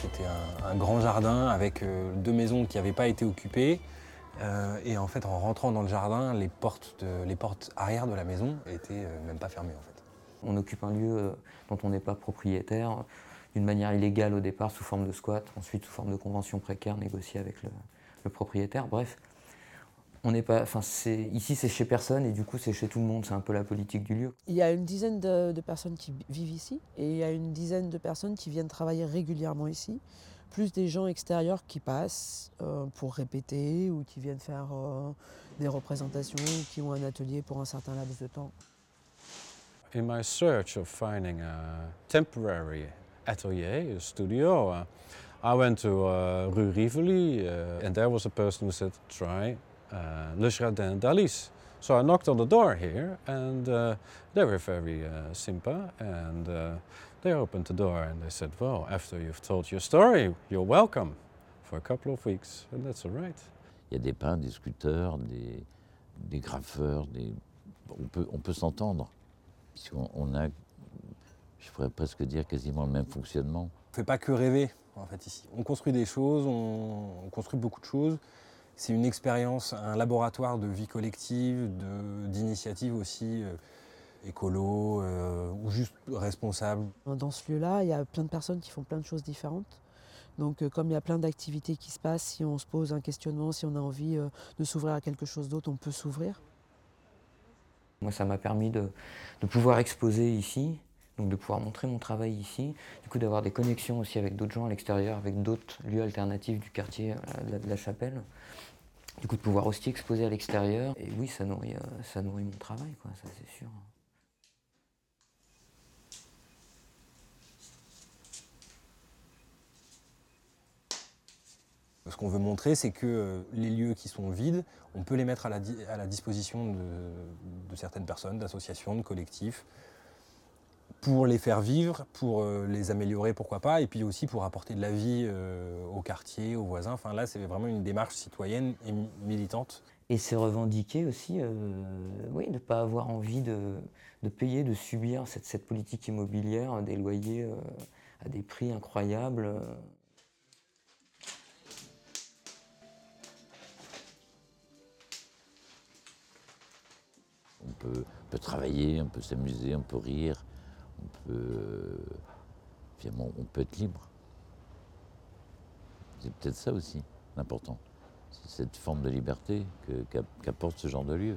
C'était un, grand jardin avec euh, deux maisons qui n'avaient pas été occupées. Euh, et en fait, en rentrant dans le jardin, les portes, arrière de la maison étaient euh, même pas fermées en fait. On occupe un lieu dont on n'est pas propriétaire, d'une manière illégale au départ, sous forme de squat, ensuite sous forme de convention précaire négociée avec le propriétaire. Bref, on n'est pas. Enfin, c'est ici, c'est chez personne et du coup, c'est chez tout le monde. C'est un peu la politique du lieu. Il y a une dizaine de, de personnes qui vivent ici et il y a une dizaine de personnes qui viennent travailler régulièrement ici, plus des gens extérieurs qui passent euh, pour répéter ou qui viennent faire euh, des représentations ou qui ont un atelier pour un certain laps de temps. In my search of finding a temporary atelier, a studio, uh, I went to uh, Rue Rivoli, uh, and there was a person who said, try Le Jardin d'Alice. So I knocked on the door here, and uh, they were very uh, simple, and uh, they opened the door and they said, well, after you've told your story, you're welcome for a couple of weeks, and that's all right. Il y a des peintres, des sculpteurs, des, des graffeurs, des... on peut, on peut s'entendre. Puisqu'on on a, je pourrais presque dire, quasiment le même fonctionnement. On fait pas que rêver en fait ici. On construit des choses, on, on construit beaucoup de choses. C'est une expérience, un laboratoire de vie collective, de- d'initiative aussi euh, écolo euh, ou juste responsable. Dans ce lieu-là, il y a plein de personnes qui font plein de choses différentes. Donc, euh, comme il y a plein d'activités qui se passent, si on se pose un questionnement, si on a envie euh, de s'ouvrir à quelque chose d'autre, on peut s'ouvrir. Moi, ça m'a permis de, de pouvoir exposer ici, donc de pouvoir montrer mon travail ici, du coup d'avoir des connexions aussi avec d'autres gens à l'extérieur, avec d'autres lieux alternatifs du quartier euh, de la, Chapelle. Du coup, de pouvoir aussi exposer à l'extérieur. Et oui, ça nourrit, euh, ça nourrit mon travail, quoi, ça c'est sûr. Ce qu'on veut montrer, c'est que euh, les lieux qui sont vides, on peut les mettre à la, disposition de certaines personnes, d'associations, de collectifs, pour les faire vivre, pour euh, les améliorer, pourquoi pas, et puis aussi pour apporter de la vie euh, au quartier, aux voisins. Enfin là, c'est vraiment une démarche citoyenne et mi- militante. Et c'est revendiquer aussi, euh, oui, de ne pas avoir envie de, de payer, de subir cette, cette politique immobilière, des loyers euh, à des prix incroyables. On peut, on peut travailler, on peut s'amuser, on peut rire, on peut, être libre. C'est peut-être ça aussi l'important. C'est cette forme de liberté qu'apporte ce genre de lieu.